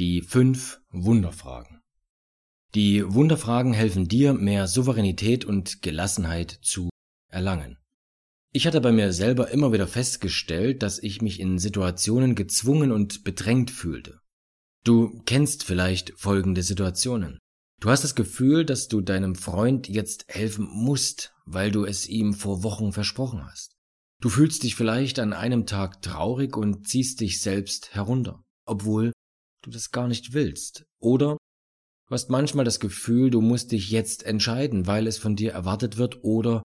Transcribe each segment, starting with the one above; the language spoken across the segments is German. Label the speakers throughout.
Speaker 1: Die fünf Wunderfragen. Die Wunderfragen helfen dir, mehr Souveränität und Gelassenheit zu erlangen. Ich hatte bei mir selber immer wieder festgestellt, dass ich mich in Situationen gezwungen und bedrängt fühlte. Du kennst vielleicht folgende Situationen. Du hast das Gefühl, dass du deinem Freund jetzt helfen musst, weil du es ihm vor Wochen versprochen hast. Du fühlst dich vielleicht an einem Tag traurig und ziehst dich selbst herunter, obwohl du das gar nicht willst. Oder du hast manchmal das Gefühl, du musst dich jetzt entscheiden, weil es von dir erwartet wird oder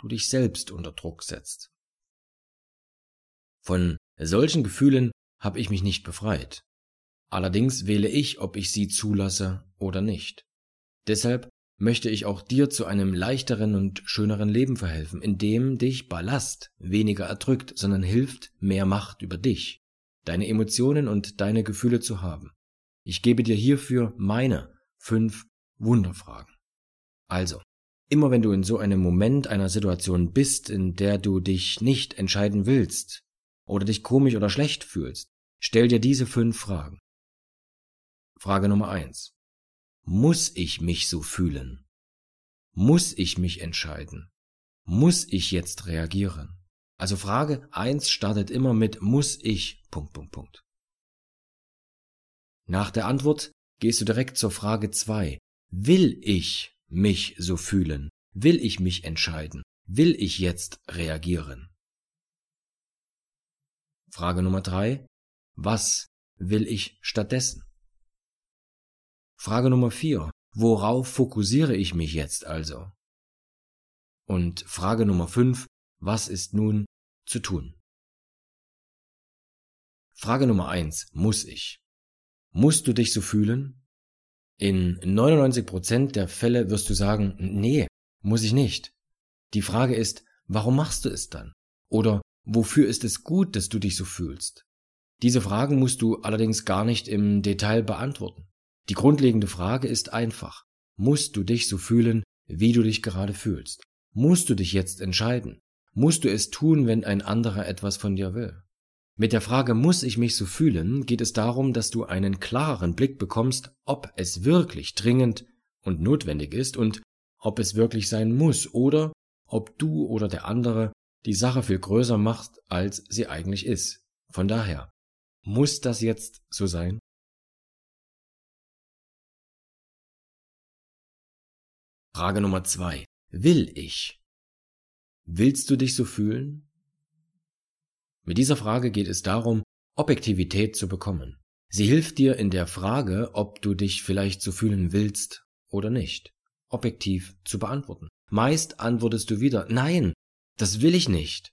Speaker 1: du dich selbst unter Druck setzt. Von solchen Gefühlen habe ich mich nicht befreit. Allerdings wähle ich, ob ich sie zulasse oder nicht. Deshalb möchte ich auch dir zu einem leichteren und schöneren Leben verhelfen, in dem dich Ballast weniger erdrückt, sondern hilft, mehr Macht über dich, deine Emotionen und deine Gefühle zu haben. Ich gebe dir hierfür meine fünf Wunderfragen. Also, immer wenn du in so einem Moment einer Situation bist, in der du dich nicht entscheiden willst oder dich komisch oder schlecht fühlst, stell dir diese fünf Fragen. Frage Nummer eins: Muss ich mich so fühlen? Muss ich mich entscheiden? Muss ich jetzt reagieren? Also Frage eins startet immer mit muss ich Punkt Punkt Punkt. Nach der Antwort gehst du direkt zur Frage zwei: Will ich mich so fühlen? Will ich mich entscheiden? Will ich jetzt reagieren? Frage Nummer drei: Was will ich stattdessen? Frage Nummer vier: Worauf fokussiere ich mich jetzt also? Und Frage Nummer fünf: Was ist nun zu tun? Frage Nummer eins: Muss ich? Musst du dich so fühlen? In 99% der Fälle wirst du sagen, nee, muss ich nicht. Die Frage ist, warum machst du es dann? Oder wofür ist es gut, dass du dich so fühlst? Diese Fragen musst du allerdings gar nicht im Detail beantworten. Die grundlegende Frage ist einfach. Musst du dich so fühlen, wie du dich gerade fühlst? Musst du dich jetzt entscheiden? Musst du es tun, wenn ein anderer etwas von dir will? Mit der Frage muss ich mich so fühlen geht es darum, dass du einen klareren Blick bekommst, ob es wirklich dringend und notwendig ist und ob es wirklich sein muss oder ob du oder der andere die Sache viel größer macht, als sie eigentlich ist. Von daher, muss das jetzt so sein? Frage Nummer zwei. Will ich? Willst du dich so fühlen? Mit dieser Frage geht es darum, Objektivität zu bekommen. Sie hilft dir in der Frage, ob du dich vielleicht so fühlen willst oder nicht, objektiv zu beantworten. Meist antwortest du wieder, nein, das will ich nicht.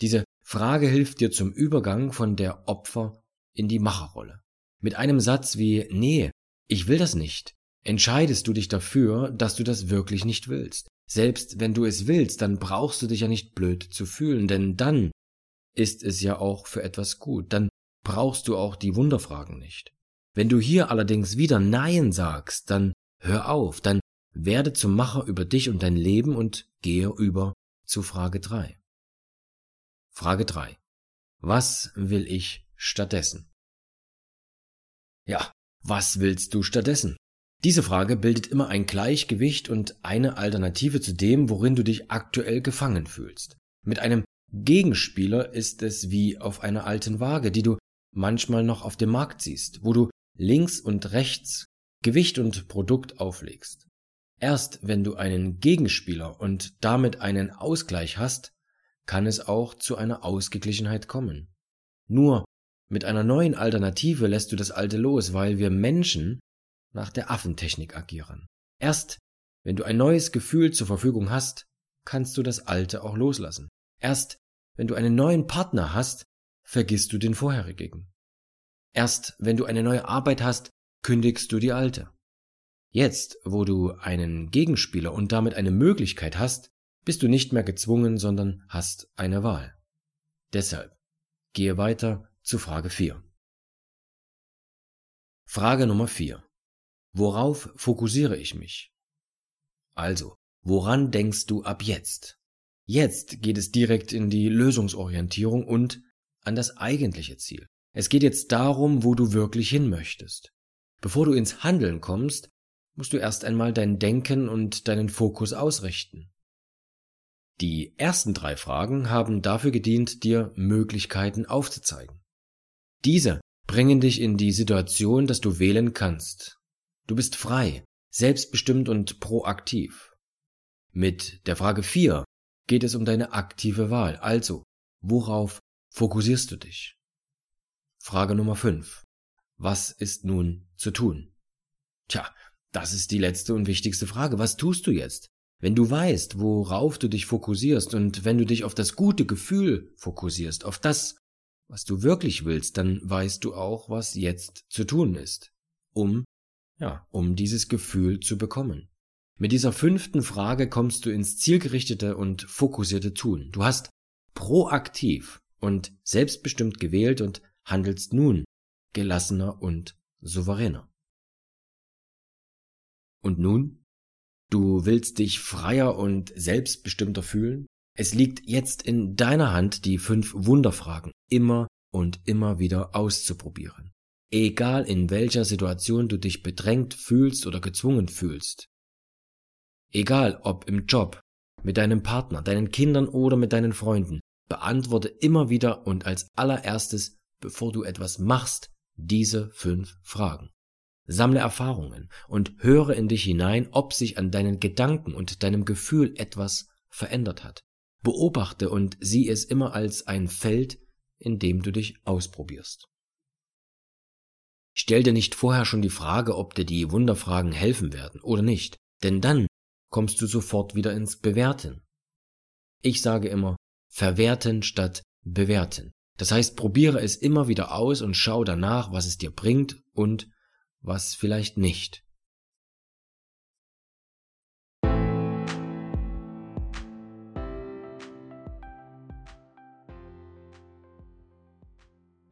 Speaker 1: Diese Frage hilft dir zum Übergang von der Opfer in die Macherrolle. Mit einem Satz wie, nee, ich will das nicht, entscheidest du dich dafür, dass du das wirklich nicht willst. Selbst wenn du es willst, dann brauchst du dich ja nicht blöd zu fühlen, denn dann ist es ja auch für etwas gut, dann brauchst du auch die Wunderfragen nicht. Wenn du hier allerdings wieder Nein sagst, dann hör auf, dann werde zum Macher über dich und dein Leben und gehe über zu Frage 3. Frage 3. Was will ich stattdessen? Ja, was willst du stattdessen? Diese Frage bildet immer ein Gleichgewicht und eine Alternative zu dem, worin du dich aktuell gefangen fühlst. Mit einem Gegenspieler ist es wie auf einer alten Waage, die du manchmal noch auf dem Markt siehst, wo du links und rechts Gewicht und Produkt auflegst. Erst wenn du einen Gegenspieler und damit einen Ausgleich hast, kann es auch zu einer Ausgeglichenheit kommen. Nur mit einer neuen Alternative lässt du das alte los, weil wir Menschen nach der Affentechnik agieren. Erst wenn du ein neues Gefühl zur Verfügung hast, kannst du das alte auch loslassen. Erst wenn du einen neuen Partner hast, vergisst du den vorherigen. Erst wenn du eine neue Arbeit hast, kündigst du die alte. Jetzt, wo du einen Gegenspieler und damit eine Möglichkeit hast, bist du nicht mehr gezwungen, sondern hast eine Wahl. Deshalb gehe weiter zu Frage 4. Frage Nummer 4. Worauf fokussiere ich mich? Also, woran denkst du ab jetzt? Jetzt geht es direkt in die Lösungsorientierung und an das eigentliche Ziel. Es geht jetzt darum, wo du wirklich hin möchtest. Bevor du ins Handeln kommst, musst du erst einmal dein Denken und deinen Fokus ausrichten. Die ersten drei Fragen haben dafür gedient, dir Möglichkeiten aufzuzeigen. Diese bringen dich in die Situation, dass du wählen kannst. Du bist frei, selbstbestimmt und proaktiv. Mit der Frage 4 geht es um deine aktive Wahl. Also, worauf fokussierst du dich? Frage Nummer 5. Was ist nun zu tun? Tja, das ist die letzte und wichtigste Frage. Was tust du jetzt? Wenn du weißt, worauf du dich fokussierst und wenn du dich auf das gute Gefühl fokussierst, auf das, was du wirklich willst, dann weißt du auch, was jetzt zu tun ist, um, ja, um dieses Gefühl zu bekommen. Mit dieser fünften Frage kommst du ins zielgerichtete und fokussierte Tun. Du hast proaktiv und selbstbestimmt gewählt und handelst nun gelassener und souveräner. Und nun? Du willst dich freier und selbstbestimmter fühlen? Es liegt jetzt in deiner Hand, die fünf Wunderfragen immer und immer wieder auszuprobieren. Egal in welcher Situation du dich bedrängt fühlst oder gezwungen fühlst. Egal ob im Job, mit deinem Partner, deinen Kindern oder mit deinen Freunden, beantworte immer wieder und als allererstes, bevor du etwas machst, diese fünf Fragen. Sammle Erfahrungen und höre in dich hinein, ob sich an deinen Gedanken und deinem Gefühl etwas verändert hat. Beobachte und sieh es immer als ein Feld, in dem du dich ausprobierst. Stell dir nicht vorher schon die Frage, ob dir die Wunderfragen helfen werden oder nicht, denn dann kommst du sofort wieder ins Bewerten. Ich sage immer, verwerten statt bewerten. Das heißt, probiere es immer wieder aus und schau danach, was es dir bringt und was vielleicht nicht.